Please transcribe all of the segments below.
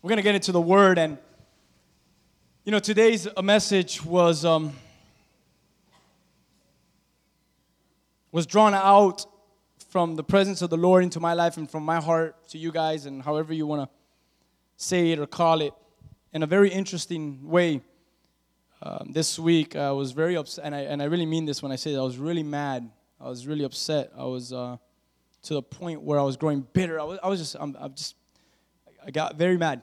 we're going to get into the word and you know today's message was um, was drawn out from the presence of the lord into my life and from my heart to you guys and however you want to say it or call it in a very interesting way. Um, this week i was very upset and I, and I really mean this when i say that i was really mad. I was really upset. I was uh, to the point where i was growing bitter. I was, I was just I'm, I'm just i got very mad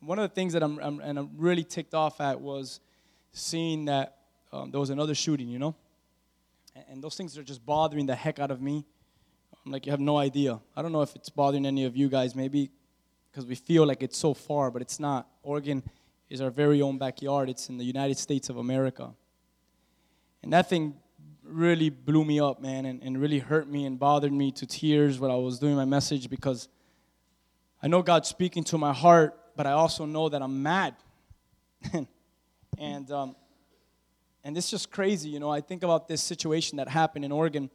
one of the things that I'm, I'm, and I'm really ticked off at was seeing that um, there was another shooting, you know? And, and, those things are just bothering the heck out of me. I'm like, you have no idea. I don't know if it's bothering any of you guys, maybe because we feel like it's so far, but it's not. Oregon is our very own backyard, it's in the United States of America. And that thing really blew me up, man, and, and really hurt me and bothered me to tears while I was doing my message because I know God's speaking to my heart but I also know that I'm mad. and um, and is just crazy, you know. I think about this situation that happened in Oregon.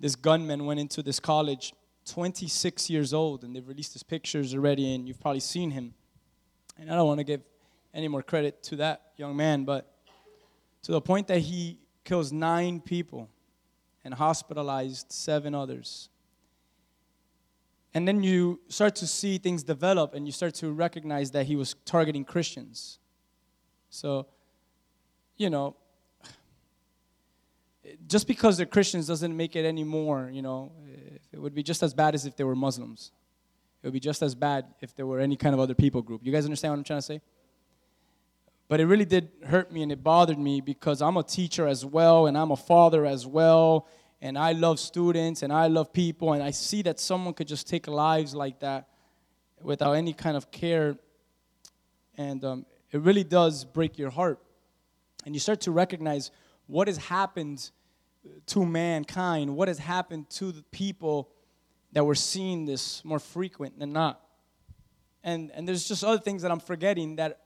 This gunman went into this college, 26 years old, and they've released his pictures already, and you've probably seen him. And I don't want to give any more credit to that young man, but to the point that he kills nine people and hospitalized seven others. And then you start to see things develop and you start to recognize that he was targeting Christians. So, you know, just because they're Christians doesn't make it any more, you know. It would be just as bad as if they were Muslims. It would be just as bad if there were any kind of other people group. You guys understand what I'm trying to say? But it really did hurt me and it bothered me because I'm a teacher as well and I'm a father as well and I love students and I love people, and I see that someone could just take lives like that without any kind of care, and um, it really does break your heart. And you start to recognize what has happened to mankind, what has happened to the people that we're seeing this more frequent than not. And, and there's just other things that I'm forgetting that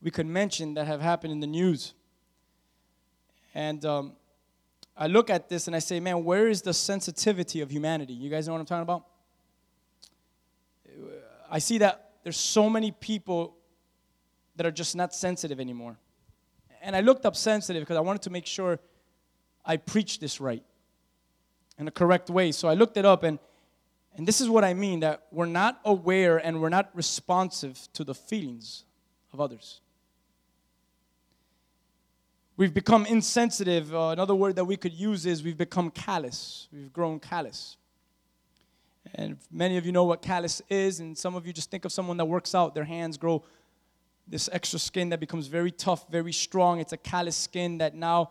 we could mention that have happened in the news. And um, I look at this and I say, man, where is the sensitivity of humanity? You guys know what I'm talking about? I see that there's so many people that are just not sensitive anymore. And I looked up sensitive because I wanted to make sure I preached this right in the correct way. So I looked it up and and this is what I mean that we're not aware and we're not responsive to the feelings of others. We've become insensitive. Uh, another word that we could use is we've become callous. We've grown callous. And many of you know what callous is, and some of you just think of someone that works out, their hands grow this extra skin that becomes very tough, very strong. It's a callous skin that now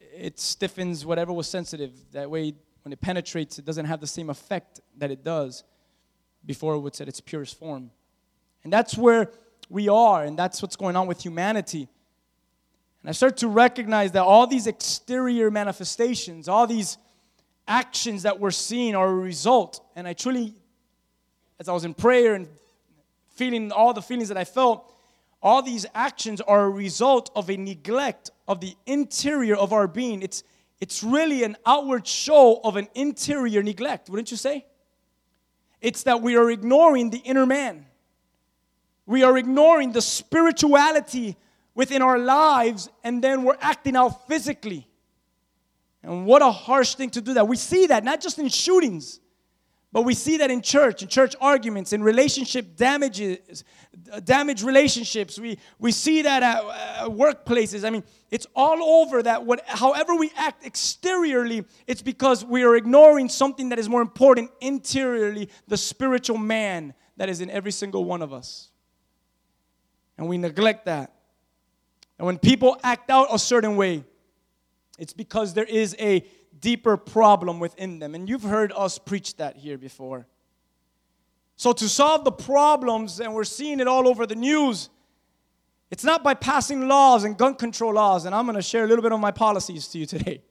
it stiffens whatever was sensitive. That way, when it penetrates, it doesn't have the same effect that it does before it was at its purest form. And that's where we are, and that's what's going on with humanity. And I start to recognize that all these exterior manifestations, all these actions that we're seeing are a result. And I truly, as I was in prayer and feeling all the feelings that I felt, all these actions are a result of a neglect of the interior of our being. It's, it's really an outward show of an interior neglect, wouldn't you say? It's that we are ignoring the inner man. We are ignoring the spirituality within our lives and then we're acting out physically. And what a harsh thing to do that. We see that not just in shootings, but we see that in church, in church arguments, in relationship damages, uh, damaged relationships. We, we see that at, at workplaces. I mean, it's all over that what, however we act exteriorly, it's because we are ignoring something that is more important interiorly, the spiritual man that is in every single one of us. And we neglect that. And when people act out a certain way, it's because there is a deeper problem within them. And you've heard us preach that here before. So, to solve the problems, and we're seeing it all over the news, it's not by passing laws and gun control laws. And I'm going to share a little bit of my policies to you today.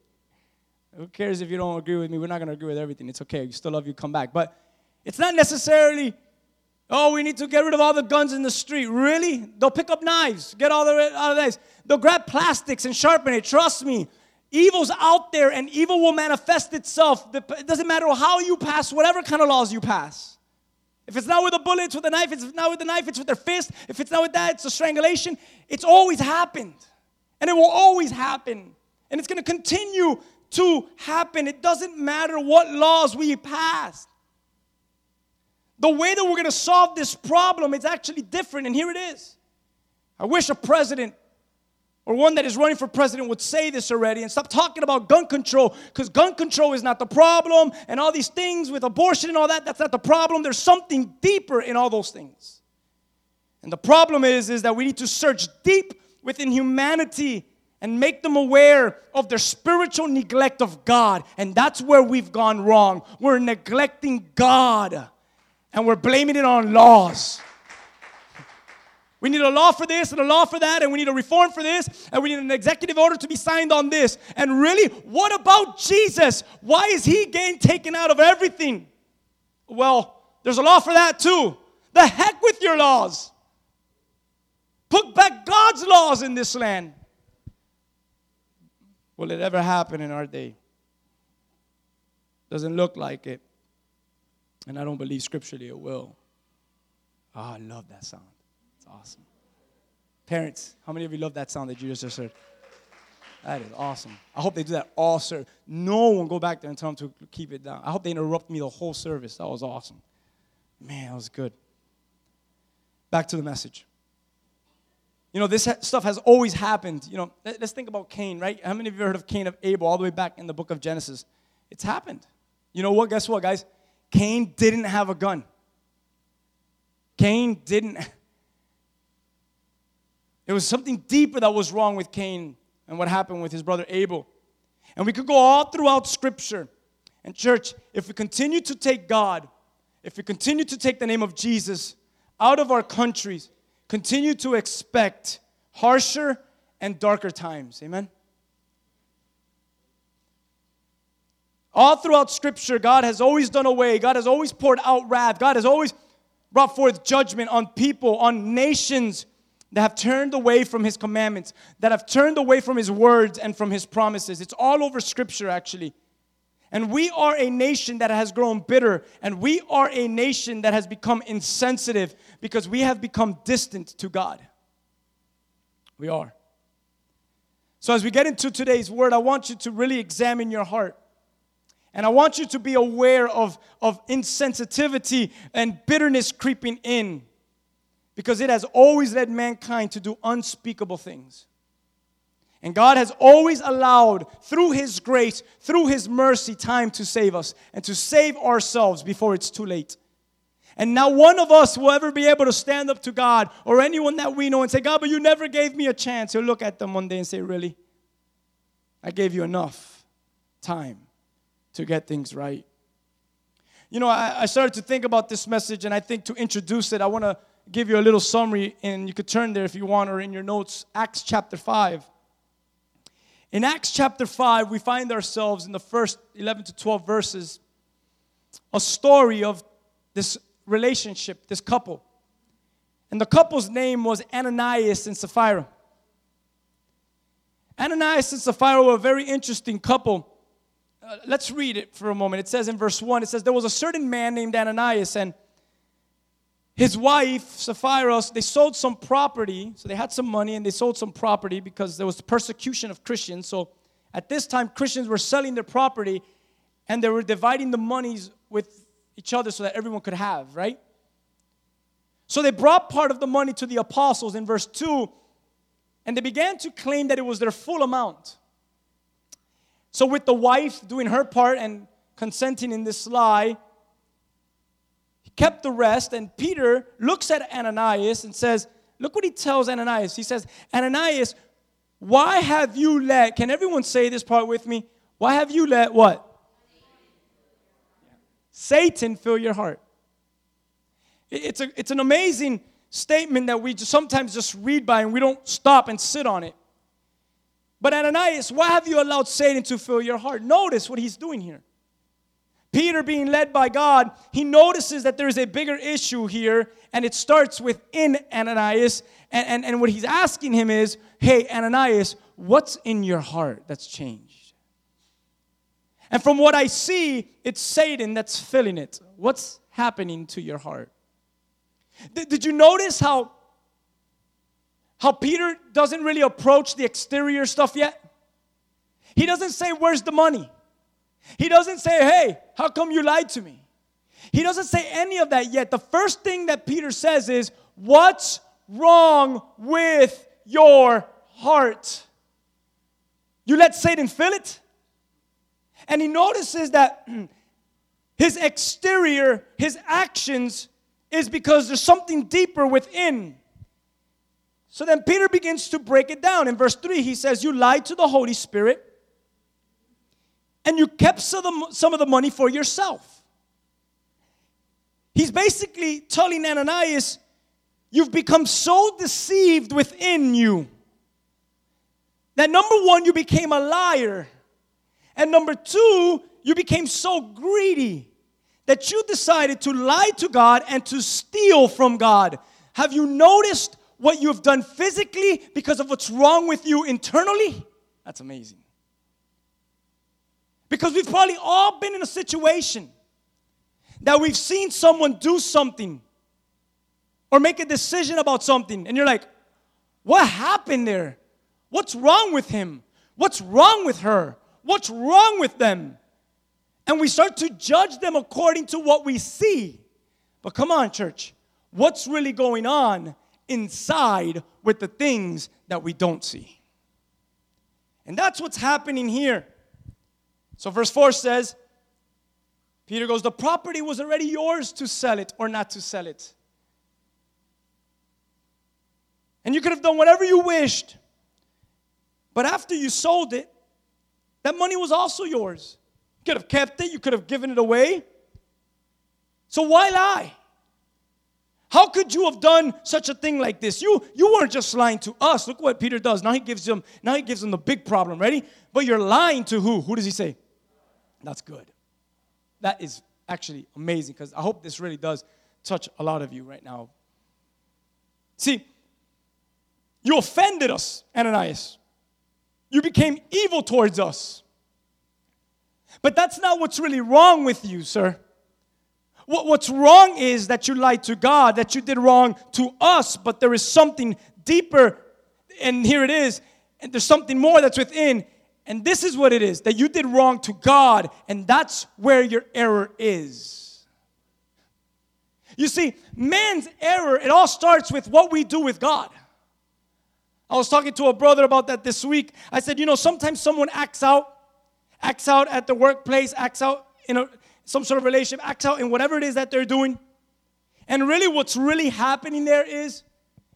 Who cares if you don't agree with me? We're not going to agree with everything. It's okay. We still love you. Come back. But it's not necessarily Oh, we need to get rid of all the guns in the street. Really? They'll pick up knives, get all the out of this. They'll grab plastics and sharpen it. Trust me. Evil's out there and evil will manifest itself. It doesn't matter how you pass, whatever kind of laws you pass. If it's not with a bullet, it's with a knife. If it's not with a knife, it's with their fist. If it's not with that, it's a strangulation. It's always happened. And it will always happen. And it's going to continue to happen. It doesn't matter what laws we pass. The way that we're going to solve this problem is actually different, and here it is. I wish a president or one that is running for president would say this already and stop talking about gun control because gun control is not the problem and all these things with abortion and all that that's not the problem. There's something deeper in all those things. And the problem is is that we need to search deep within humanity and make them aware of their spiritual neglect of God. And that's where we've gone wrong. We're neglecting God and we're blaming it on laws we need a law for this and a law for that, and we need a reform for this, and we need an executive order to be signed on this. And really, what about Jesus? Why is he getting taken out of everything? Well, there's a law for that too. The heck with your laws. Put back God's laws in this land. Will it ever happen in our day? Doesn't look like it. And I don't believe scripturally it will. Oh, I love that sound. It's awesome. Parents, how many of you love that sound that you just heard? That is awesome. I hope they do that all service. No one go back there and tell them to keep it down. I hope they interrupt me the whole service. That was awesome. Man, that was good. Back to the message. You know, this stuff has always happened. You know, let's think about Cain, right? How many of you heard of Cain of Abel all the way back in the book of Genesis? It's happened. You know what? Guess what, guys? Cain didn't have a gun. Cain didn't There was something deeper that was wrong with Cain and what happened with his brother Abel. And we could go all throughout Scripture. And, church, if we continue to take God, if we continue to take the name of Jesus out of our countries, continue to expect harsher and darker times. Amen? All throughout Scripture, God has always done away, God has always poured out wrath, God has always brought forth judgment on people, on nations that have turned away from his commandments, that have turned away from his words and from his promises. It's all over scripture, actually. And we are a nation that has grown bitter, and we are a nation that has become insensitive because we have become distant to God. We are. So, as we get into today's word, I want you to really examine your heart. And I want you to be aware of, of insensitivity and bitterness creeping in because it has always led mankind to do unspeakable things. And God has always allowed, through His grace, through His mercy, time to save us and to save ourselves before it's too late. And now, one of us will ever be able to stand up to God or anyone that we know and say, God, but you never gave me a chance. He'll look at them one day and say, Really? I gave you enough time to get things right. You know, I, I started to think about this message, and I think to introduce it, I want to give you a little summary, and you could turn there if you want, or in your notes, Acts chapter 5. In Acts chapter 5, we find ourselves in the first 11 to 12 verses, a story of this relationship, this couple. And the couple's name was Ananias and Sapphira. Ananias and Sapphira were a very interesting couple. Uh, let's read it for a moment. It says in verse 1 it says, There was a certain man named Ananias, and his wife, Sapphira, they sold some property. So they had some money and they sold some property because there was persecution of Christians. So at this time, Christians were selling their property and they were dividing the monies with each other so that everyone could have, right? So they brought part of the money to the apostles in verse 2 and they began to claim that it was their full amount. So, with the wife doing her part and consenting in this lie, he kept the rest. And Peter looks at Ananias and says, Look what he tells Ananias. He says, Ananias, why have you let, can everyone say this part with me? Why have you let what? Satan fill your heart. It's, a, it's an amazing statement that we just sometimes just read by and we don't stop and sit on it. But Ananias, why have you allowed Satan to fill your heart? Notice what he's doing here. Peter, being led by God, he notices that there's a bigger issue here, and it starts within Ananias. And, and, and what he's asking him is, Hey, Ananias, what's in your heart that's changed? And from what I see, it's Satan that's filling it. What's happening to your heart? Did, did you notice how, how Peter doesn't really approach the exterior stuff yet? He doesn't say, Where's the money? He doesn't say, Hey, how come you lied to me? He doesn't say any of that yet. The first thing that Peter says is, What's wrong with your heart? You let Satan fill it? And he notices that his exterior, his actions, is because there's something deeper within. So then Peter begins to break it down. In verse 3, he says, You lied to the Holy Spirit and you kept some of the money for yourself. He's basically telling Ananias, You've become so deceived within you that number one, you became a liar. And number two, you became so greedy that you decided to lie to God and to steal from God. Have you noticed what you've done physically because of what's wrong with you internally? That's amazing. Because we've probably all been in a situation that we've seen someone do something or make a decision about something, and you're like, what happened there? What's wrong with him? What's wrong with her? What's wrong with them? And we start to judge them according to what we see. But come on, church, what's really going on inside with the things that we don't see? And that's what's happening here. So, verse 4 says, Peter goes, The property was already yours to sell it or not to sell it. And you could have done whatever you wished. But after you sold it, that money was also yours. You could have kept it, you could have given it away. So why lie? How could you have done such a thing like this? You you weren't just lying to us. Look what Peter does. Now he gives them now he gives them the big problem. Ready? But you're lying to who? Who does he say? That's good. That is actually amazing because I hope this really does touch a lot of you right now. See, you offended us, Ananias. You became evil towards us. But that's not what's really wrong with you, sir. What's wrong is that you lied to God, that you did wrong to us, but there is something deeper, and here it is, and there's something more that's within. And this is what it is that you did wrong to God, and that's where your error is. You see, man's error, it all starts with what we do with God. I was talking to a brother about that this week. I said, you know, sometimes someone acts out, acts out at the workplace, acts out in a, some sort of relationship, acts out in whatever it is that they're doing. And really, what's really happening there is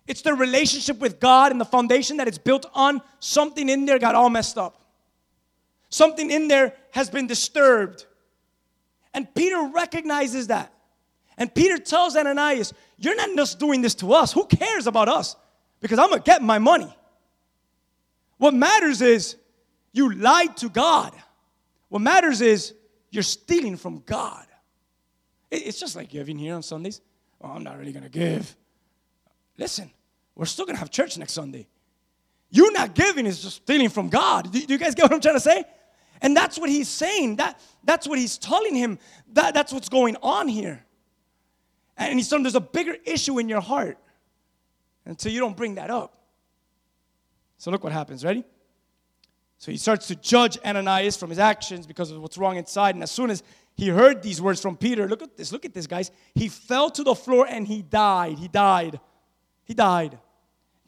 it's their relationship with God and the foundation that it's built on. Something in there got all messed up. Something in there has been disturbed. And Peter recognizes that. And Peter tells Ananias, You're not just doing this to us. Who cares about us? because I'm going to get my money. What matters is you lied to God. What matters is you're stealing from God. It's just like giving here on Sundays. Oh, I'm not really going to give. Listen, we're still going to have church next Sunday. You not giving is just stealing from God. Do you guys get what I'm trying to say? And that's what he's saying. That, that's what he's telling him. That, that's what's going on here. And he's telling him there's a bigger issue in your heart until you don't bring that up. So look what happens. Ready? So he starts to judge Ananias from his actions because of what's wrong inside. And as soon as he heard these words from Peter, look at this, look at this, guys. He fell to the floor and he died. He died. He died.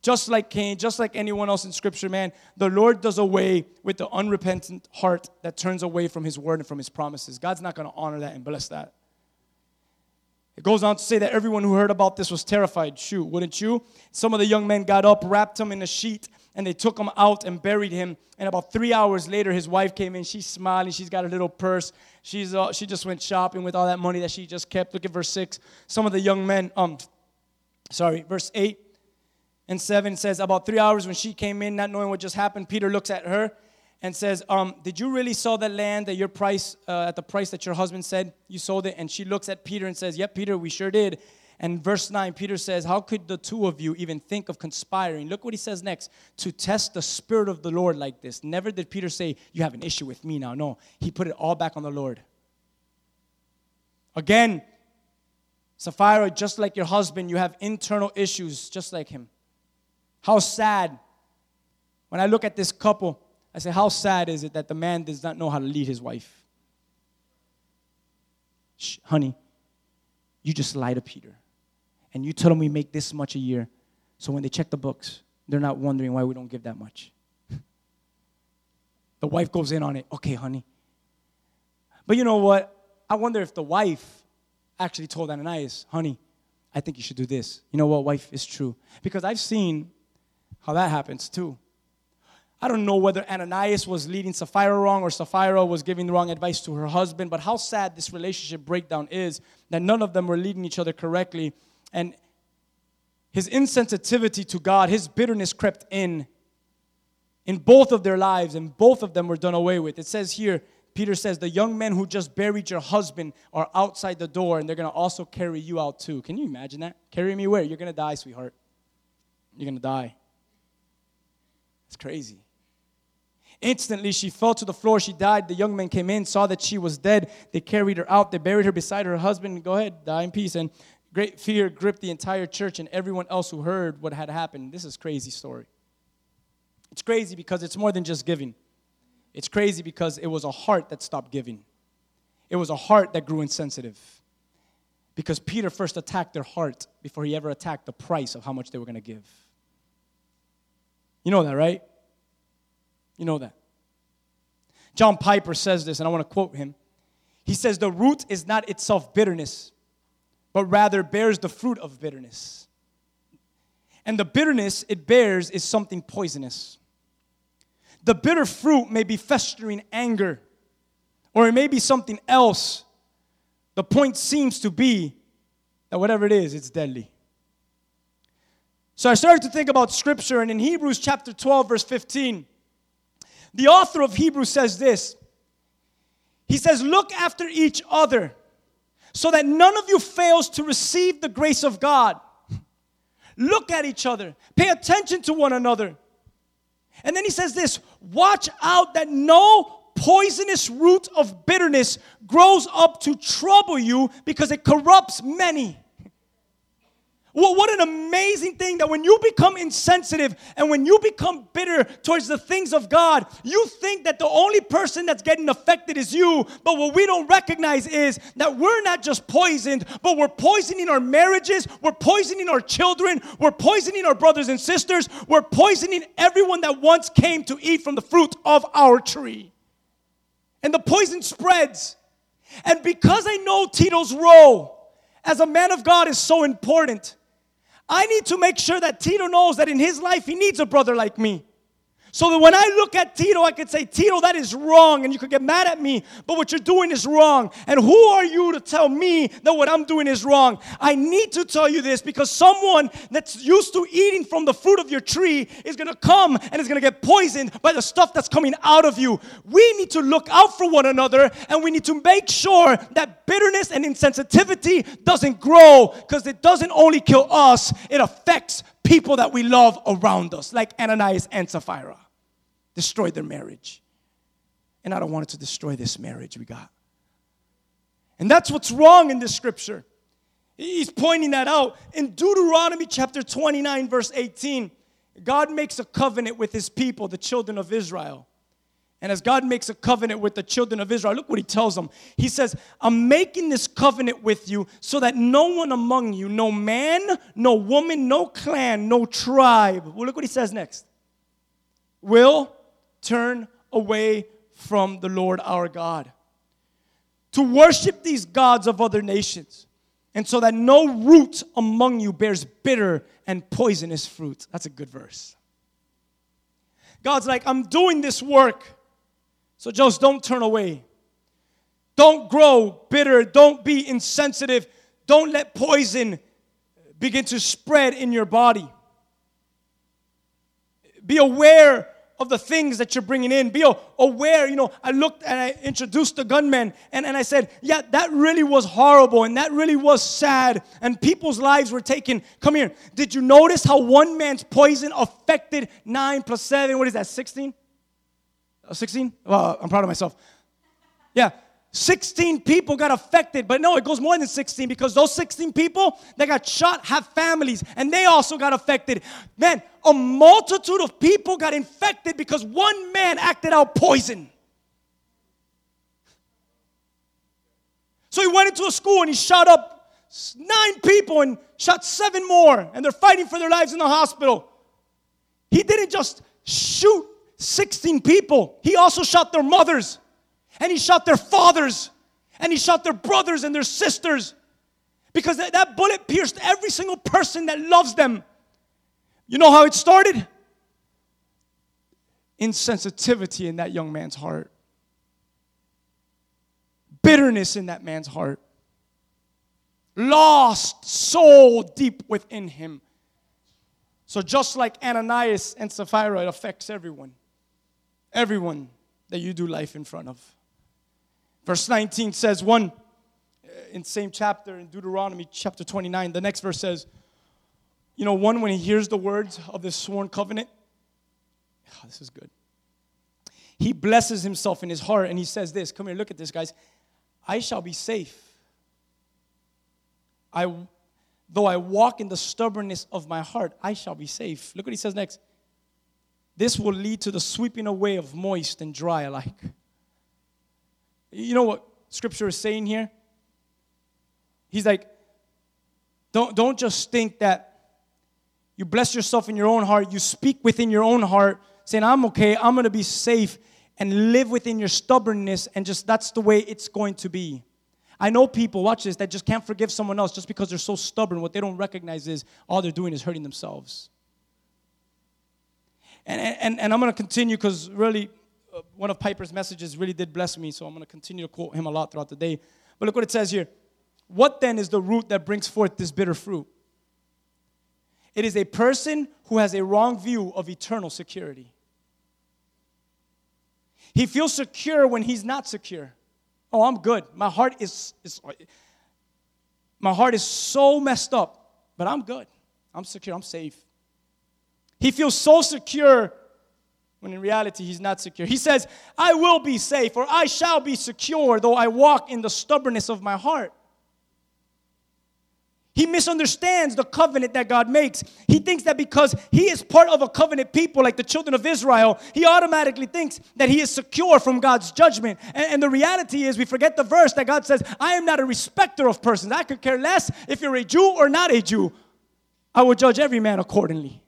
Just like Cain, just like anyone else in Scripture, man, the Lord does away with the unrepentant heart that turns away from His word and from His promises. God's not going to honor that and bless that. It goes on to say that everyone who heard about this was terrified. Shoot, wouldn't you? Some of the young men got up, wrapped him in a sheet, and they took him out and buried him. And about three hours later, his wife came in. She's smiling. She's got a little purse. She's uh, she just went shopping with all that money that she just kept. Look at verse six. Some of the young men, um, sorry, verse eight and seven says about three hours when she came in, not knowing what just happened. Peter looks at her and says, um, Did you really sell that land at your price, uh, at the price that your husband said you sold it? And she looks at Peter and says, Yep, Peter, we sure did. And verse 9, Peter says, How could the two of you even think of conspiring? Look what he says next to test the Spirit of the Lord like this. Never did Peter say, You have an issue with me now. No, he put it all back on the Lord. Again, Sapphira, just like your husband, you have internal issues just like him. How sad. When I look at this couple, I say, How sad is it that the man does not know how to lead his wife? Shh, honey, you just lie to Peter. And you tell them we make this much a year. So when they check the books, they're not wondering why we don't give that much. the wife goes in on it. Okay, honey. But you know what? I wonder if the wife actually told Ananias, honey, I think you should do this. You know what, wife, is true. Because I've seen how that happens too. I don't know whether Ananias was leading Sapphira wrong or Sapphira was giving the wrong advice to her husband, but how sad this relationship breakdown is that none of them were leading each other correctly. And his insensitivity to God, his bitterness crept in in both of their lives, and both of them were done away with. It says here, Peter says, the young men who just buried your husband are outside the door, and they're gonna also carry you out too. Can you imagine that? Carry me where? You're gonna die, sweetheart. You're gonna die. It's crazy. Instantly, she fell to the floor. She died. The young men came in, saw that she was dead. They carried her out. They buried her beside her husband. Go ahead, die in peace. And great fear gripped the entire church and everyone else who heard what had happened. This is crazy story. It's crazy because it's more than just giving. It's crazy because it was a heart that stopped giving. It was a heart that grew insensitive. Because Peter first attacked their heart before he ever attacked the price of how much they were going to give. You know that, right? You know that. John Piper says this, and I want to quote him. He says, The root is not itself bitterness, but rather bears the fruit of bitterness. And the bitterness it bears is something poisonous. The bitter fruit may be festering anger, or it may be something else. The point seems to be that whatever it is, it's deadly. So I started to think about scripture, and in Hebrews chapter 12, verse 15, the author of Hebrews says this He says, Look after each other so that none of you fails to receive the grace of God. Look at each other, pay attention to one another. And then he says this watch out that no poisonous root of bitterness grows up to trouble you because it corrupts many. Well, what an amazing thing that when you become insensitive and when you become bitter towards the things of God, you think that the only person that's getting affected is you. But what we don't recognize is that we're not just poisoned, but we're poisoning our marriages, we're poisoning our children, we're poisoning our brothers and sisters, we're poisoning everyone that once came to eat from the fruit of our tree. And the poison spreads. And because I know Tito's role as a man of God is so important, I need to make sure that Tito knows that in his life he needs a brother like me. So that when I look at Tito, I could say, Tito, that is wrong. And you could get mad at me, but what you're doing is wrong. And who are you to tell me that what I'm doing is wrong? I need to tell you this because someone that's used to eating from the fruit of your tree is going to come and is going to get poisoned by the stuff that's coming out of you. We need to look out for one another and we need to make sure that bitterness and insensitivity doesn't grow because it doesn't only kill us, it affects people that we love around us, like Ananias and Sapphira. Destroyed their marriage. And I don't want it to destroy this marriage we got. And that's what's wrong in this scripture. He's pointing that out. In Deuteronomy chapter 29, verse 18, God makes a covenant with his people, the children of Israel. And as God makes a covenant with the children of Israel, look what he tells them. He says, I'm making this covenant with you so that no one among you, no man, no woman, no clan, no tribe, well, look what he says next, will turn away from the Lord our God. To worship these gods of other nations, and so that no root among you bears bitter and poisonous fruit. That's a good verse. God's like, I'm doing this work so just don't turn away. Don't grow bitter. Don't be insensitive. Don't let poison begin to spread in your body. Be aware of the things that you're bringing in. Be aware. You know, I looked and I introduced the gunman and, and I said, yeah, that really was horrible and that really was sad. And people's lives were taken. Come here. Did you notice how one man's poison affected nine plus seven? What is that, 16? Uh, 16? Well, I'm proud of myself. Yeah. 16 people got affected, but no, it goes more than 16 because those 16 people that got shot have families and they also got affected. Man, a multitude of people got infected because one man acted out poison. So he went into a school and he shot up nine people and shot seven more, and they're fighting for their lives in the hospital. He didn't just shoot 16 people, he also shot their mothers and he shot their fathers, and he shot their brothers and their sisters. Because that, bullet pierced every single person that loves them. You know how it started? Insensitivity in that young man's heart, bitterness in that man's heart, lost soul deep within him. So, just like Ananias and Sapphira, it affects everyone. Everyone that you do life in front of. Verse 19 says, one uh, in same chapter in Deuteronomy chapter 29, the next verse says, you know, one when he hears the words of this sworn covenant, oh, this is good. He blesses himself in his heart and he says this, come here, look at this, guys. I shall be safe. I though I walk in the stubbornness of my heart, I shall be safe. Look what he says next. This will lead to the sweeping away of moist and dry alike. You know what scripture is saying here? He's like, don't, don't just think that you bless yourself in your own heart, you speak within your own heart, saying, I'm okay, I'm gonna be safe, and live within your stubbornness, and just that's the way it's going to be. I know people, watch this, that just can't forgive someone else just because they're so stubborn. What they don't recognize is all they're doing is hurting themselves. And, and, and I'm gonna continue because really, uh, one of Piper's messages really did bless me, so I'm going to continue to quote him a lot throughout the day. But look what it says here. What then is the root that brings forth this bitter fruit? It is a person who has a wrong view of eternal security. He feels secure when he's not secure. Oh, I'm good. My heart is, is my heart is so messed up, but I'm good. I'm secure. I'm safe. He feels so secure when in reality he's not secure. He says, I will be safe, or I shall be secure, though I walk in the stubbornness of my heart. He misunderstands the covenant that God makes. He thinks that because he is part of a covenant people like the children of Israel, he automatically thinks that he is secure from God's judgment. And, and, the reality is, we forget the verse that God says, I am not a respecter of persons. I could care less if you're a Jew or not a Jew. I will judge every man accordingly.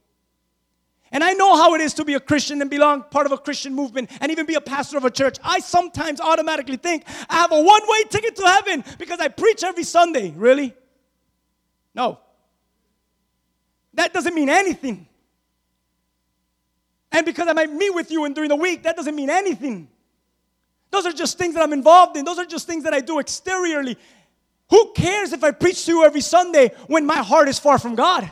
And I know how it is to be a Christian and belong part of a Christian movement and even be a pastor of a church. I sometimes automatically think I have a one way ticket to heaven because I preach every Sunday. Really? No. That doesn't mean anything. And because I might meet with you and during the week, that doesn't mean anything. Those are just things that I'm involved in. Those are just things that I do exteriorly. Who cares if I preach to you every Sunday when my heart is far from God?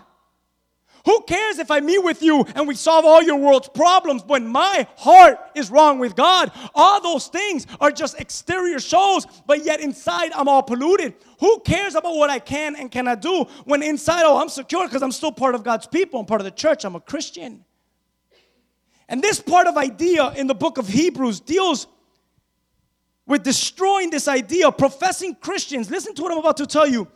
Who cares if I meet with you and we solve all your world's problems when my heart is wrong with God? All those things are just exterior shows, but yet inside I'm all polluted. Who cares about what I can and cannot do when inside, oh, I'm secure because I'm still part of God's people. I'm part of the church. I'm a Christian. And this part of idea in the book of Hebrews deals with destroying this idea, professing Christians. Listen to what I'm about to tell you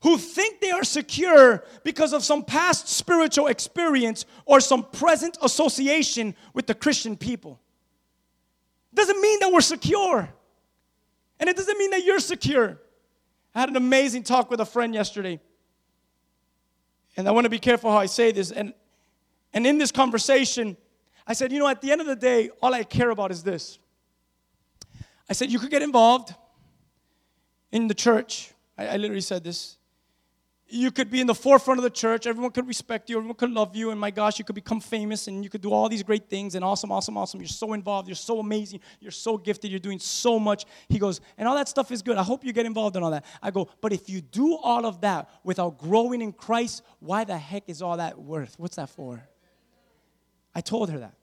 who think they are secure because of some past spiritual experience or some present association with the Christian people. Doesn't mean that we're secure. And it doesn't mean that you're secure. I had an amazing talk with a friend yesterday. And I want to be careful how I say this. And, and in this conversation, I said, you know, at the end of the day, all I care about is this. I said, you could get involved in the church. I, I literally said this you could be in the forefront of the church. Everyone could respect you. Everyone could love you. And my gosh, you could become famous and you could do all these great things and awesome, awesome, awesome. You're so involved. You're so amazing. You're so gifted. You're doing so much. He goes, and all that stuff is good. I hope you get involved in all that. I go, but if you do all of that without growing in Christ, why the heck is all that worth? What's that for? I told her that.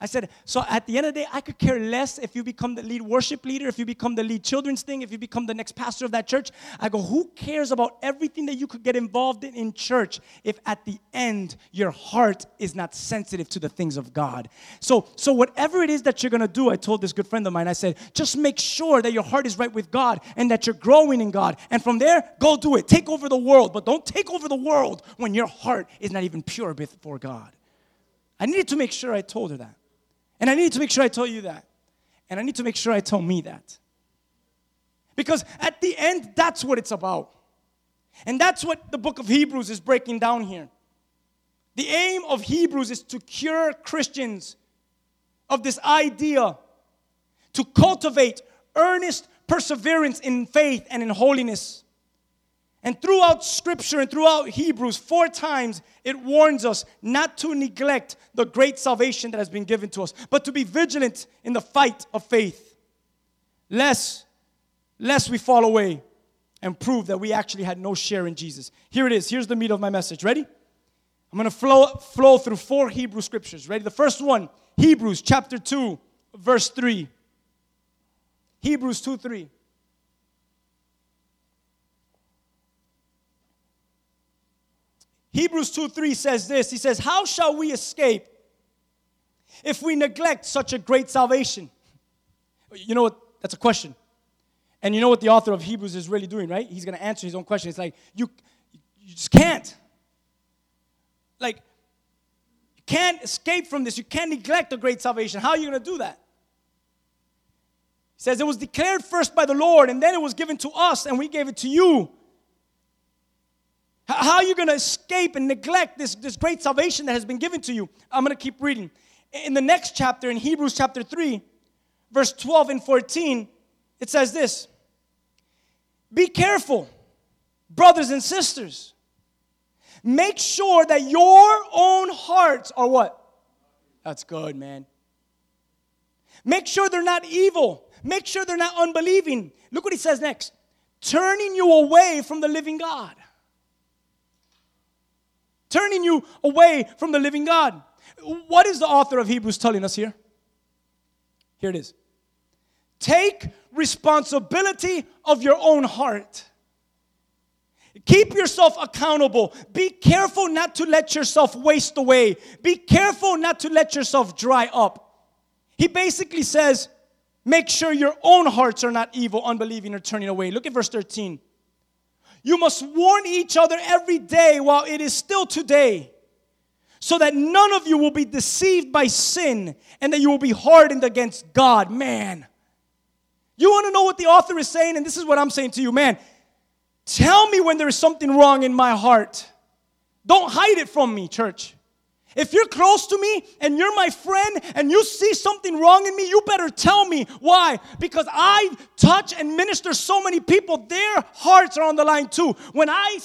I said, so at the end of the day, I could care less if you become the lead worship leader, if you become the lead children's thing, if you become the next pastor of that church. I go, who cares about everything that you could get involved in in church if at the end your heart is not sensitive to the things of God? So, so whatever it is that you're gonna do, I told this good friend of mine, I said, just make sure that your heart is right with God and that you're growing in God. And from there, go do it. Take over the world, but don't take over the world when your heart is not even pure before God. I needed to make sure I told her that. And I need to make sure I tell you that. And I need to make sure I tell me that. Because at the end, that's what it's about. And that's what the book of Hebrews is breaking down here. The aim of Hebrews is to cure Christians of this idea to cultivate earnest perseverance in faith and in holiness. And throughout Scripture and throughout Hebrews, four times it warns us not to neglect the great salvation that has been given to us, but to be vigilant in the fight of faith, lest, lest we fall away and prove that we actually had no share in Jesus. Here it is. Here's the meat of my message. Ready? I'm going to flow, flow through four Hebrew scriptures. Ready? The first one, Hebrews chapter 2, verse 3. Hebrews 2 3. Hebrews 2 3 says this He says, How shall we escape if we neglect such a great salvation? You know what? That's a question. And you know what the author of Hebrews is really doing, right? He's going to answer his own question. It's like, you, you just can't. Like, you can't escape from this. You can't neglect the great salvation. How are you going to do that? He says, It was declared first by the Lord, and then it was given to us, and we gave it to you how are you going to escape and neglect this, this great salvation that has been given to you? I'm going to keep reading. In the next chapter, in Hebrews chapter 3, verse 12 and 14, it says this Be careful, brothers and sisters. Make sure that your own hearts are what? That's good, man. Make sure they're not evil. Make sure they're not unbelieving. Look what he says next turning you away from the living God turning you away from the living God. What is the author of Hebrews telling us here? Here it is. Take responsibility of your own heart. Keep yourself accountable. Be careful not to let yourself waste away. Be careful not to let yourself dry up. He basically says, make sure your own hearts are not evil, unbelieving, or turning away. Look at verse 13. You must warn each other every day while it is still today, so that none of you will be deceived by sin and that you will be hardened against God. Man, you want to know what the author is saying? And this is what I'm saying to you, man. Tell me when there is something wrong in my heart. Don't hide it from me, church. If you're close to me and you're my friend and you see something wrong in me, you better tell me. Why? Because I touch and minister so many people, their hearts are on the line too. When I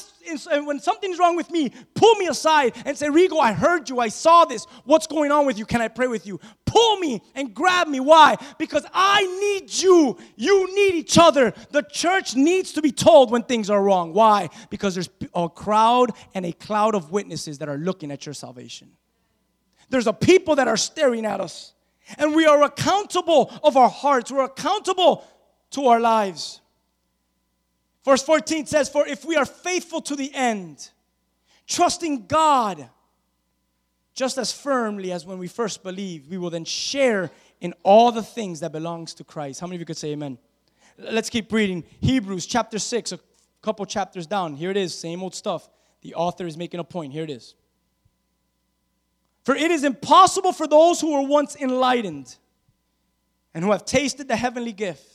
when something's wrong with me, pull me aside and say, Rigo, I heard you, I saw this. What's going on with you? Can I pray with you? Pull me and grab me. Why? Because I need you. You need each other. The church needs to be told when things are wrong. Why? Because there's a crowd and a cloud of witnesses that are looking at your salvation. There's a people that are staring at us. And we are accountable of our hearts. We're accountable to our lives. Verse 14 says, For if we are faithful to the end, trusting God just as firmly as when we first believed, we will then share in all the things that belongs to Christ. How many of you could say amen? Let's keep reading. Hebrews chapter 6, a couple chapters down. Here it is, same old stuff. The author is making a point. Here it is. For it is impossible for those who were once enlightened and who have tasted the heavenly gift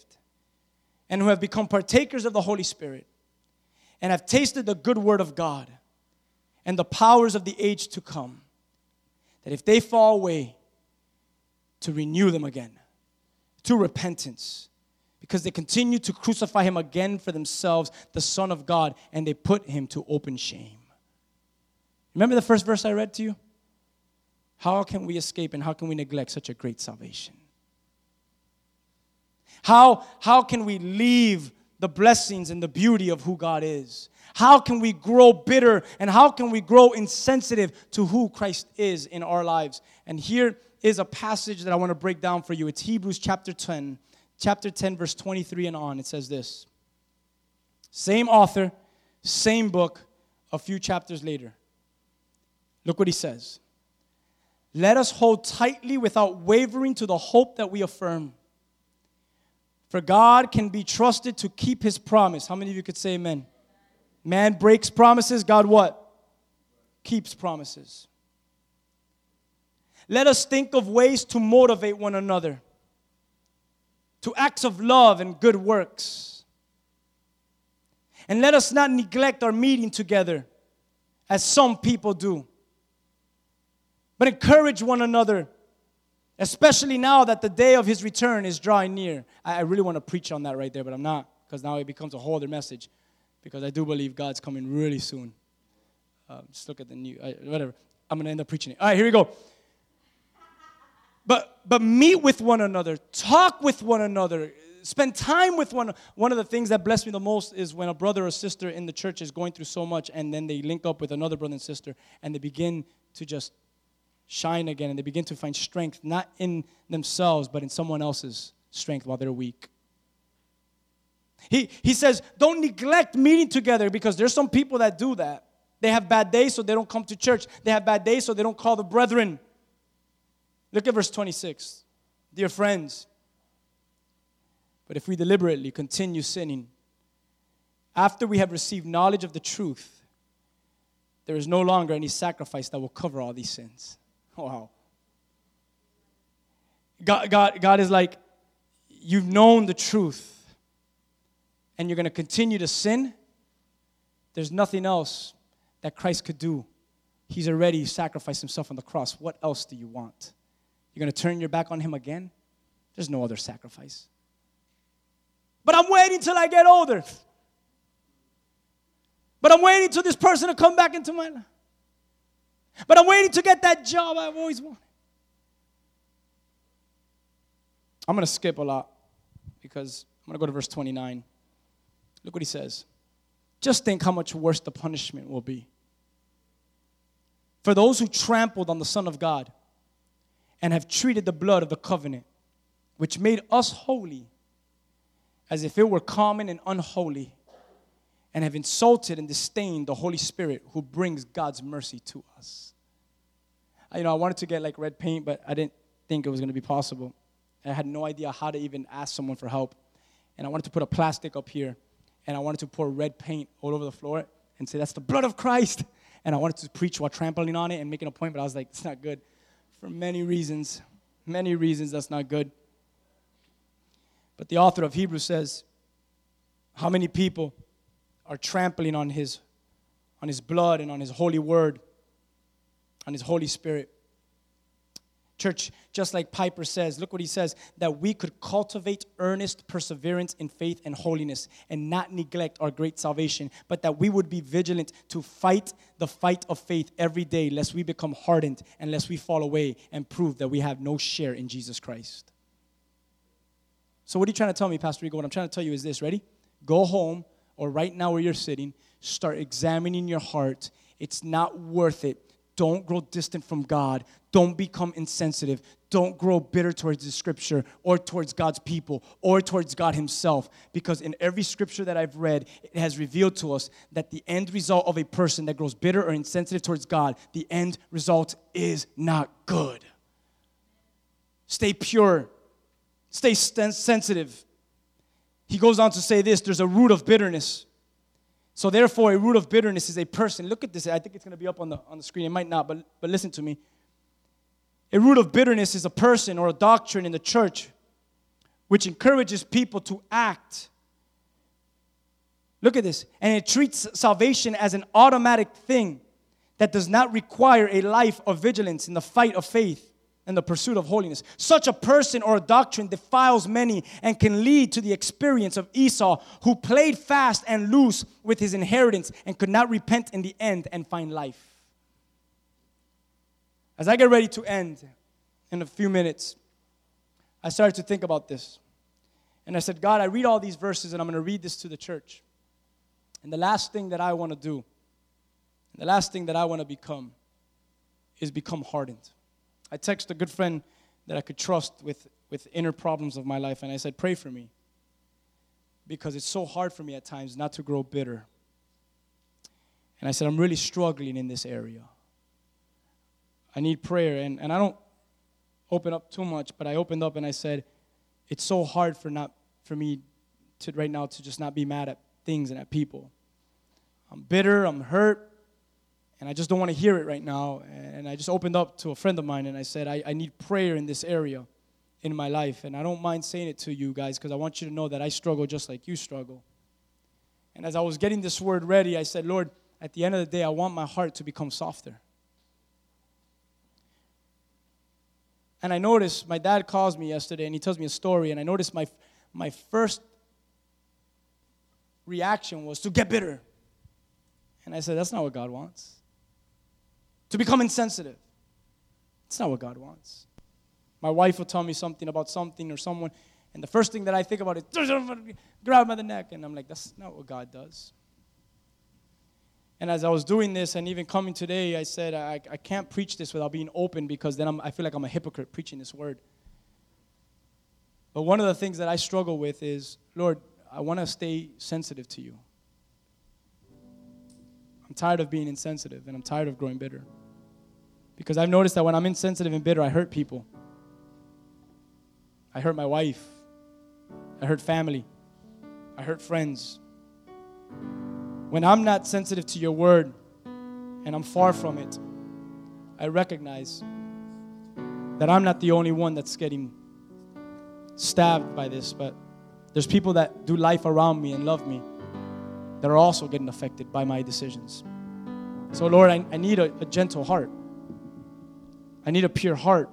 and who have become partakers of the Holy Spirit and have tasted the good word of God and the powers of the age to come, that if they fall away, to renew them again to repentance because they continue to crucify him again for themselves, the Son of God, and they put him to open shame. Remember the first verse I read to you? How can we escape and how can we neglect such a great salvation? How, how can we leave the blessings and the beauty of who God is? How can we grow bitter and how can we grow insensitive to who Christ is in our lives? And here is a passage that I want to break down for you. It's Hebrews chapter 10, chapter 10, verse 23 and on. It says this Same author, same book, a few chapters later. Look what he says. Let us hold tightly without wavering to the hope that we affirm. For God can be trusted to keep his promise. How many of you could say amen? Man breaks promises, God what? Keeps promises. Let us think of ways to motivate one another to acts of love and good works. And let us not neglect our meeting together as some people do, but encourage one another, especially now that the day of his return is drawing near. I really want to preach on that right there, but I'm not, because now it becomes a whole other message, because I do believe God's coming really soon. Um, just look at the new, I, whatever. I'm going to end up preaching it. All right, here we go. But, but meet with one another, talk with one another, spend time with one one of the things that bless me the most is when a brother or sister in the church is going through so much and then they link up with another brother and sister and they begin to just shine again and they begin to find strength not in themselves but in someone else's strength while they're weak. He, he says don't neglect meeting together because there's some people that do that. They have bad days so they don't come to church. They have bad days so they don't call the brethren. Look at verse 26 dear friends but if we deliberately continue sinning, after we have received knowledge of the truth, there is no longer any sacrifice that will cover all these sins. Wow. God, God, God is like, you've known the truth and you're going to continue to sin. There's nothing else that Christ could do. He's already sacrificed himself on the cross. What else do you want? You're going to turn your back on him again? There's no other sacrifice. But I'm waiting till I get older. But I'm waiting till this person to come back into my life. But I'm waiting to get that job I've always wanted. I'm going to skip a lot because I'm going to go to verse 29. Look what he says. Just think how much worse the punishment will be. For those who trampled on the Son of God and have treated the blood of the covenant, which made us holy, as if it were common and unholy, and have insulted and disdained the Holy Spirit who brings God's mercy to us. You know, I wanted to get like red paint, but I didn't think it was going to be possible. I had no idea how to even ask someone for help. And I wanted to put a plastic up here, and I wanted to pour red paint all over the floor and say, That's the blood of Christ. And I wanted to preach while trampling on it and making a point, but I was like, It's not good. For many reasons, many reasons, that's not good. But the author of Hebrews says, How many people are trampling on his, on his blood and on his holy word, on his Holy Spirit? Church, just like Piper says, look what he says that we could cultivate earnest perseverance in faith and holiness and not neglect our great salvation, but that we would be vigilant to fight the fight of faith every day, lest we become hardened and lest we fall away and prove that we have no share in Jesus Christ. So, what are you trying to tell me, Pastor Rico? What I'm trying to tell you is this ready? Go home, or right now where you're sitting, start examining your heart. It's not worth it. Don't grow distant from God. Don't become insensitive. Don't grow bitter towards the scripture or towards God's people or towards God Himself. Because in every scripture that I've read, it has revealed to us that the end result of a person that grows bitter or insensitive towards God, the end result is not good. Stay pure. Stay sensitive. He goes on to say this there's a root of bitterness. So, therefore, a root of bitterness is a person. Look at this. I think it's going to be up on the, on the screen. It might not, but, but listen to me. A root of bitterness is a person or a doctrine in the church which encourages people to act. Look at this. And it treats salvation as an automatic thing that does not require a life of vigilance in the fight of faith and the pursuit of holiness. Such a person or a doctrine defiles many and can lead to the experience of Esau, who played fast and loose with his inheritance and could not repent in the end and find life. As I get ready to end in a few minutes, I started to think about this. And I said, God, I read all these verses and I'm going to read this to the church. And the last thing that I want to do, the last thing that I want to become, is become hardened. I texted a good friend that I could trust with, with inner problems of my life, and I said, Pray for me. Because it's so hard for me at times not to grow bitter. And I said, I'm really struggling in this area. I need prayer. And, and I don't open up too much, but I opened up and I said, It's so hard for, not, for me to right now to just not be mad at things and at people. I'm bitter, I'm hurt, and I just don't want to hear it right now. And I just opened up to a friend of mine and I said, I, I need prayer in this area in my life. And I don't mind saying it to you guys because I want you to know that I struggle just like you struggle. And as I was getting this word ready, I said, Lord, at the end of the day, I want my heart to become softer. And I noticed my dad calls me yesterday and he tells me a story, and I noticed my, my first reaction was to get bitter. And I said, That's not what God wants. To become insensitive. That's not what God wants. My wife will tell me something about something or someone, and the first thing that I think about is grab by the neck. And I'm like, That's not what God does. And as I was doing this and even coming today, I said, I, I can't preach this without being open because then I'm, I feel like I'm a hypocrite preaching this word. But one of the things that I struggle with is, Lord, I want to stay sensitive to you. I'm tired of being insensitive and I'm tired of growing bitter. Because I've noticed that when I'm insensitive and bitter, I hurt people. I hurt my wife. I hurt family. I hurt friends. When I'm not sensitive to your word and I'm far from it, I recognize that I'm not the only one that's getting stabbed by this, but there's people that do life around me and love me that are also getting affected by my decisions. So, Lord, I, I need a, a gentle heart. I need a pure heart.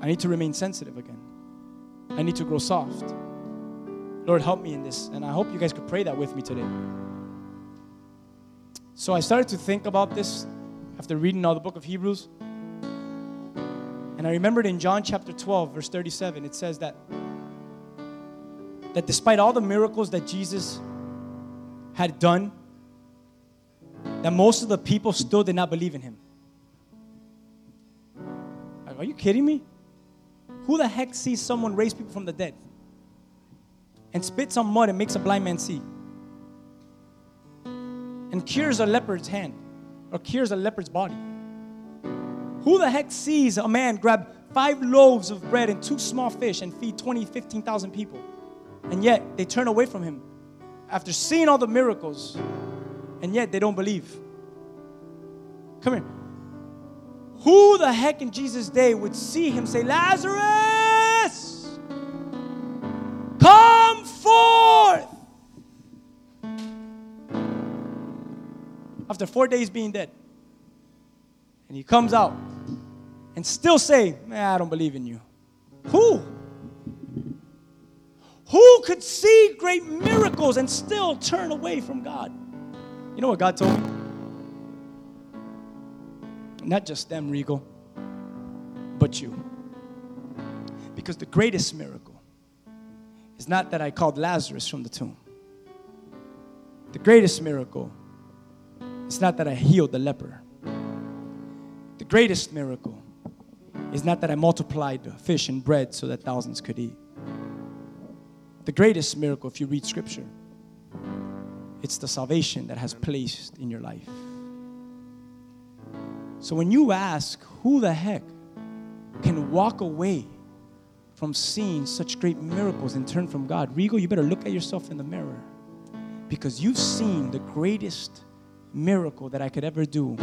I need to remain sensitive again. I need to grow soft. Lord, help me in this. And I hope you guys could pray that with me today. So I started to think about this after reading all the book of Hebrews. And I remembered in John chapter 12, verse 37, it says that, that despite all the miracles that Jesus had done, that most of the people still did not believe in him. Are you kidding me? Who the heck sees someone raise people from the dead and spits on mud and makes a blind man see? and cures a leopard's hand or cures a leopard's body? Who the heck sees a man grab five loaves of bread and two small fish and feed 20, 15,000 people? And yet they turn away from him after seeing all the miracles, and yet they don't believe. Come here. Who the heck in Jesus' day would see him say, Lazarus, come forth? after four days being dead. And he comes out and still say, Man, I don't believe in you. Who? Who could see great miracles and still turn away from God? You know what God told me? Not just them, Regal, but you. Because the greatest miracle is not that I called Lazarus from the tomb. The greatest miracle is not that I healed the leper. The greatest miracle is not that I multiplied fish and bread so that thousands could eat. The greatest miracle, if you read scripture, it's the salvation that has placed in your life. So when you ask, who the heck can walk away from seeing such great miracles and turn from God? Regal, you better look at yourself in the mirror because you've seen the greatest miracle that I could ever do.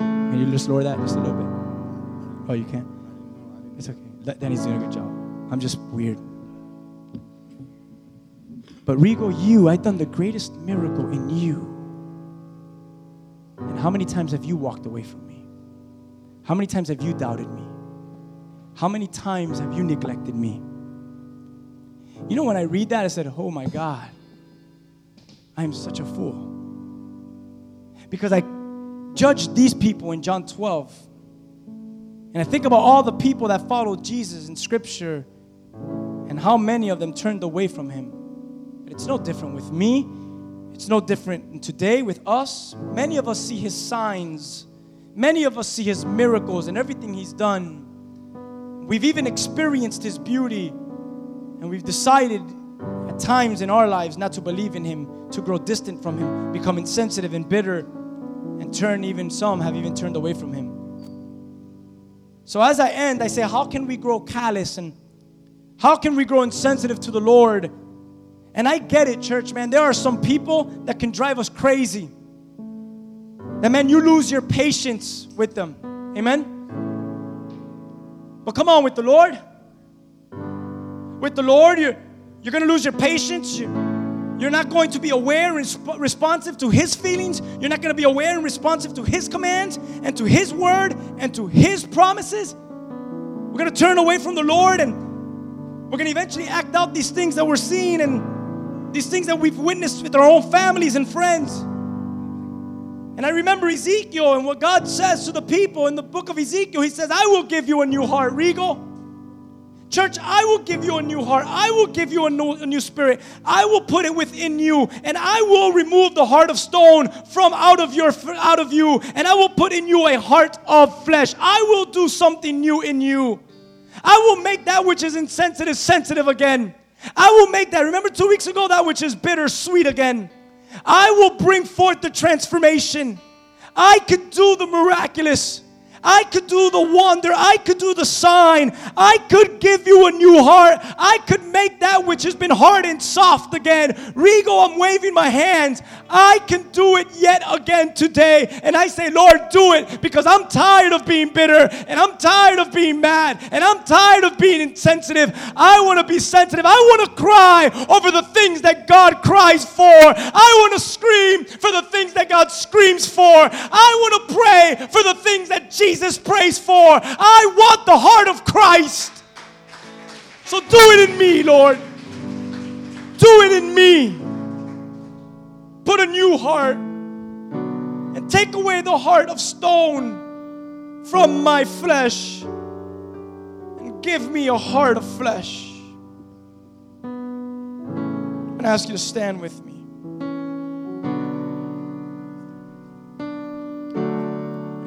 Can you just lower that just a little bit? Oh, you can't. It's okay. Danny's doing a good job. I'm just weird. But Regal, you, I've done the greatest miracle in you. How many times have you walked away from me? How many times have you doubted me? How many times have you neglected me? You know, when I read that, I said, Oh my God, I am such a fool. Because I judge these people in John 12. And I think about all the people that followed Jesus in Scripture and how many of them turned away from him. And it's no different with me. It's no different today with us. Many of us see his signs Many of us see his miracles and everything he's done. We've even experienced his beauty, and we've decided at times in our lives not to believe in him, to grow distant from him, become insensitive and bitter, and turn even some have even turned away from him. So as I end, I say, how can we grow callous and how can we grow insensitive to the Lord? And I get it, church, man. There are some people that can drive us crazy. That, man, you lose your patience with them. Amen? But come on, with the Lord, with the Lord, you're, you're going to lose your patience. You, you're not going to be aware and resp- responsive to His feelings. You're not going to be aware and responsive to His commands and to His word and to His promises. We're going to turn away from the Lord and we're going to eventually act out these things that we're seeing and these things that we've witnessed with our own families and friends. And I remember Ezekiel and what God says to the people in the book of Ezekiel. He says, I will give you a new heart, Regal. Church, I will give you a new heart. I will give you a new, a new, spirit. I will put it within you, and I will remove the heart of stone from out of your out of you, and I will put in you a heart of flesh. I will do something new in you. I will make that which is insensitive sensitive again. I will make that. Remember two weeks ago that which is bitter sweet again. I will bring forth the transformation. I can do the miraculous. I could do the wonder. I could do the sign. I could give you a new heart. I could make that which has been hard and soft again. Regal, I'm waving my hands. I can do it yet again today. And I say, Lord, do it because I'm tired of being bitter and I'm tired of being mad and I'm tired of being insensitive. I want to be sensitive. I want to cry over the things that God cries for. I want to scream for the things that God screams for. I want to pray for the things that Jesus prays for. I want the heart of Christ. So do it in me, Lord. Do it in me put a new heart and take away the heart of stone from my flesh and give me a heart of flesh. I'm going to ask you to stand with me.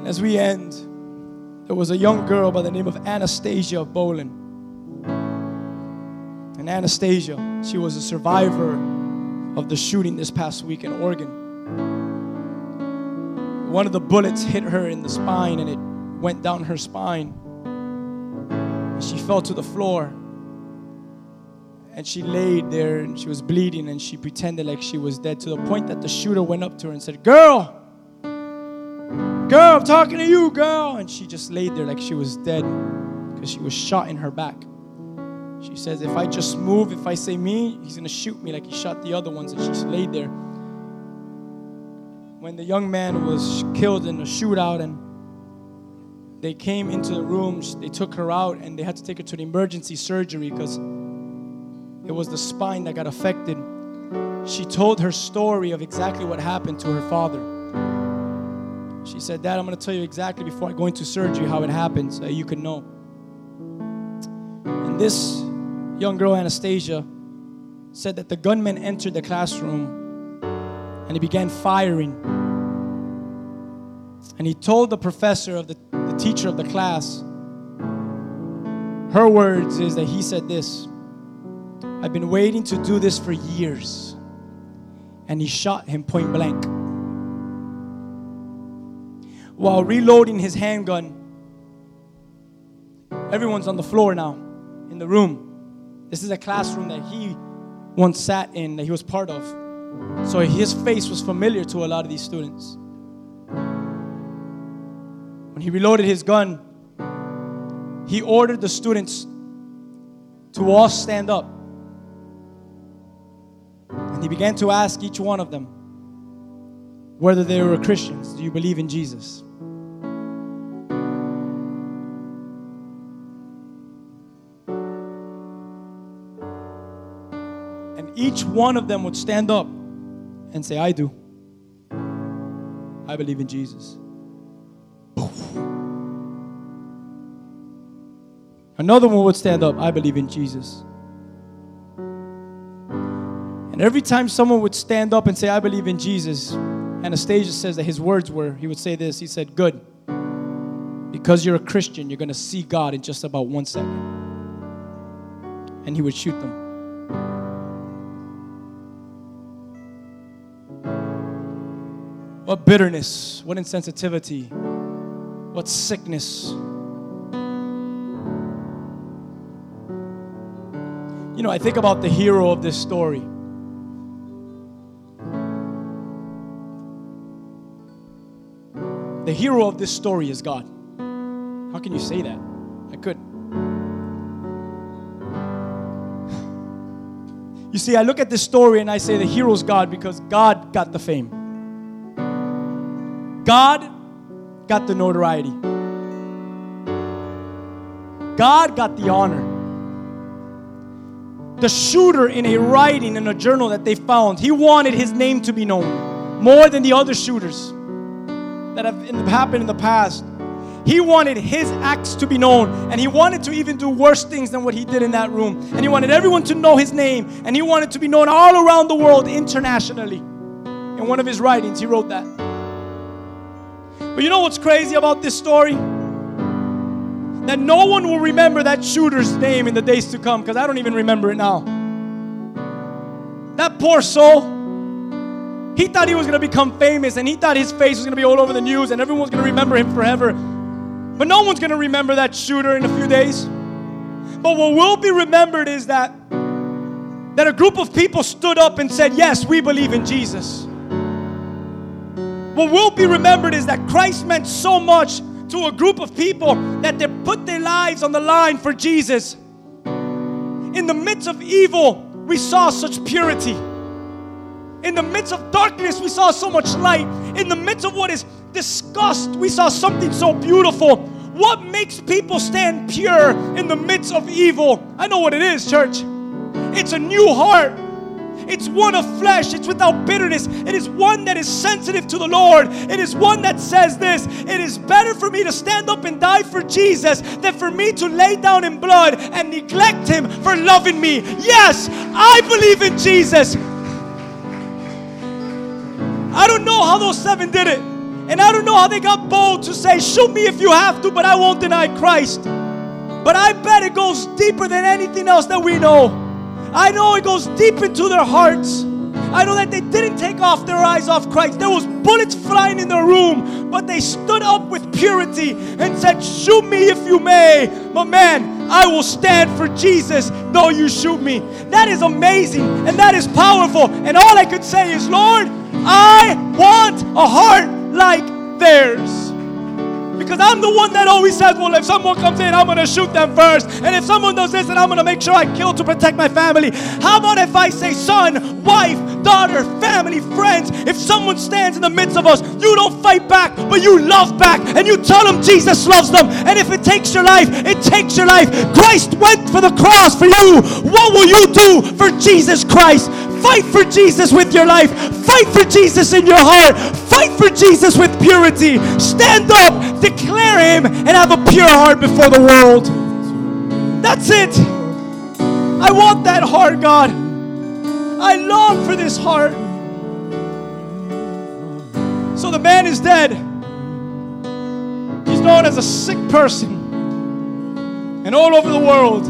As we end, there was a young girl by the name of Anastasia Boylan. And Anastasia, she was a survivor of the shooting this past week in Oregon. One of the bullets hit her in the spine and it went down her spine. And she fell to the floor. And she laid there and she was bleeding and she pretended like she was dead to the point that the shooter went up to her and said, Girl, girl, I'm talking to you, girl. And she just laid there like she was dead because she was shot in her back. She says, If I just move, if I say me, he's going to shoot me like he shot the other ones. And she laid there. When the young man was killed in a shootout and they came into the room, they took her out and they had to take her to the emergency surgery because it was the spine that got affected. She told her story of exactly what happened to her father. She said, Dad, I'm going to tell you exactly before I go into surgery how it happened so you can know. And this young girl, Anastasia, said that the gunman entered the classroom and he began firing. And he told the professor of the, the teacher of the class, her words is that he said this I've been waiting to do this for years. And he shot him point blank. While reloading his handgun, everyone's on the floor now in the room. This is a classroom that he once sat in, that he was part of. So his face was familiar to a lot of these students. When he reloaded his gun, he ordered the students to all stand up. And he began to ask each one of them whether they were Christians. Do you believe in Jesus? Each one of them would stand up and say, I do. I believe in Jesus. Another one would stand up, I believe in Jesus. And every time someone would stand up and say, I believe in Jesus, Anastasia says that his words were, he would say this, he said, Good. Because you're a Christian, you're going to see God in just about one second. And he would shoot them. What bitterness, what insensitivity, what sickness. You know, I think about the hero of this story. The hero of this story is God. How can you say that? I couldn't. You see, I look at this story and I say the hero's God because God got the fame. God got the notoriety. God got the honor. The shooter in a writing in a journal that they found, he wanted his name to be known more than the other shooters that have happened in the past. He wanted his acts to be known, and he wanted to even do worse things than what he did in that room. And he wanted everyone to know his name, and he wanted to be known all around the world internationally. In one of his writings, he wrote that. But you know what's crazy about this story? That no one will remember that shooter's name in the days to come, because I don't even remember it now. That poor soul. He thought he was going to become famous and he thought his face was going to be all over the news and everyone was going to remember him forever. But no one's going to remember that shooter in a few days. But what will be remembered is that that a group of people stood up and said, "Yes, we believe in Jesus." What will be remembered is that Christ meant so much to a group of people that they put their lives on the line for Jesus. In the midst of evil, we saw such purity. In the midst of darkness, we saw so much light. In the midst of what is disgust, we saw something so beautiful. What makes people stand pure in the midst of evil? I know what it is, church. It's a new heart. It's one of flesh. It's without bitterness. It is one that is sensitive to the Lord. It is one that says this It is better for me to stand up and die for Jesus than for me to lay down in blood and neglect Him for loving me. Yes, I believe in Jesus. I don't know how those seven did it. And I don't know how they got bold to say, Shoot me if you have to, but I won't deny Christ. But I bet it goes deeper than anything else that we know. I know it goes deep into their hearts. I know that they didn't take off their eyes off Christ. There was bullets flying in the room, but they stood up with purity and said, "Shoot me if you may, but man, I will stand for Jesus though you shoot me." That is amazing and that is powerful. And all I could say is, "Lord, I want a heart like theirs. Because I'm the one that always says, well, if someone comes in, I'm going to shoot them first. And if someone does this, then I'm going to make sure I kill to protect my family. How about if I say son, wife, daughter, family, friends? If someone stands in the midst of us, you don't fight back, but you love back. And you tell them Jesus loves them. And if it takes your life, it takes your life. Christ went for the cross for you. What will you do for Jesus Christ? Fight for Jesus with your life. Fight for Jesus in your heart. Fight for Jesus with purity. Stand up, declare Him, and have a pure heart before the world. That's it. I want that heart, God. I long for this heart. So the man is dead. He's known as a sick person. And all over the world,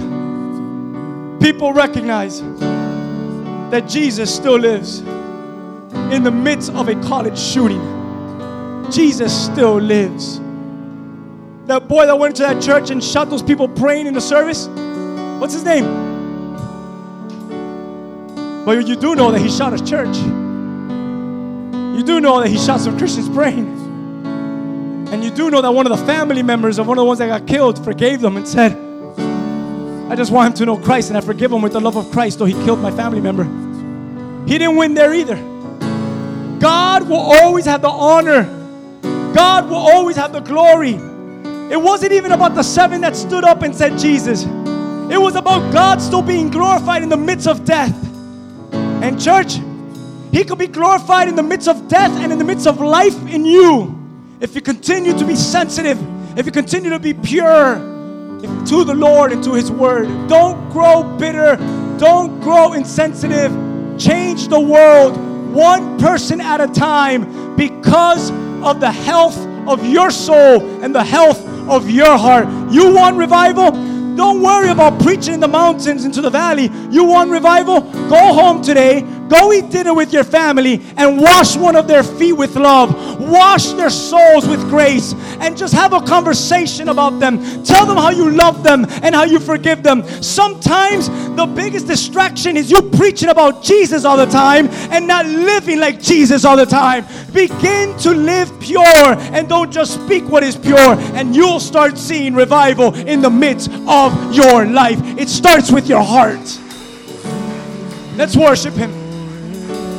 people recognize that Jesus still lives in the midst of a college shooting. Jesus still lives. That boy that went to that church and shot those people praying in the service, what's his name? But you do know that he shot a church. You do know that he shot some Christians praying. And you do know that one of the family members of one of the ones that got killed forgave them and said, I just want him to know Christ and I forgive him with the love of Christ, though he killed my family member. He didn't win there either. God will always have the honor, God will always have the glory. It wasn't even about the seven that stood up and said Jesus, it was about God still being glorified in the midst of death. And, church, He could be glorified in the midst of death and in the midst of life in you if you continue to be sensitive, if you continue to be pure to the Lord and to His Word. Don't grow bitter. Don't grow insensitive. Change the world one person at a time because of the health of your soul and the health of your heart. You want revival? Don't worry about preaching in the mountains into the valley. You want revival? Go home today, go eat dinner with your family, and wash one of their feet with love. Wash their souls with grace, and just have a conversation about them. Tell them how you love them and how you forgive them. Sometimes the biggest distraction is you preaching about Jesus all the time and not living like Jesus all the time. Begin to live pure and don't just speak what is pure, and you'll start seeing revival in the midst of your life. It starts with your heart. Let's worship Him.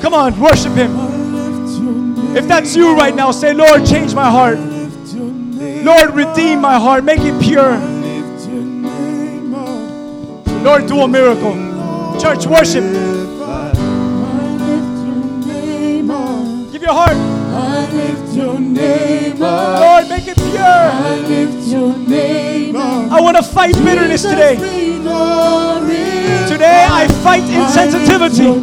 Come on, worship Him. If that's you right now, say, Lord, change my heart. Lord, redeem my heart. Make it pure. Lord, do a miracle. Church, worship. Give your heart. I lift your name. Lord, make it pure. I want to fight bitterness today. Today I fight insensitivity.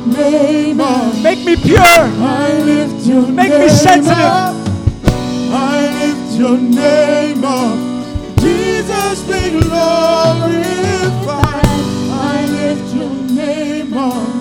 Make me pure. Make me sensitive. I lift your name up. Jesus be glorified. I lift your name up.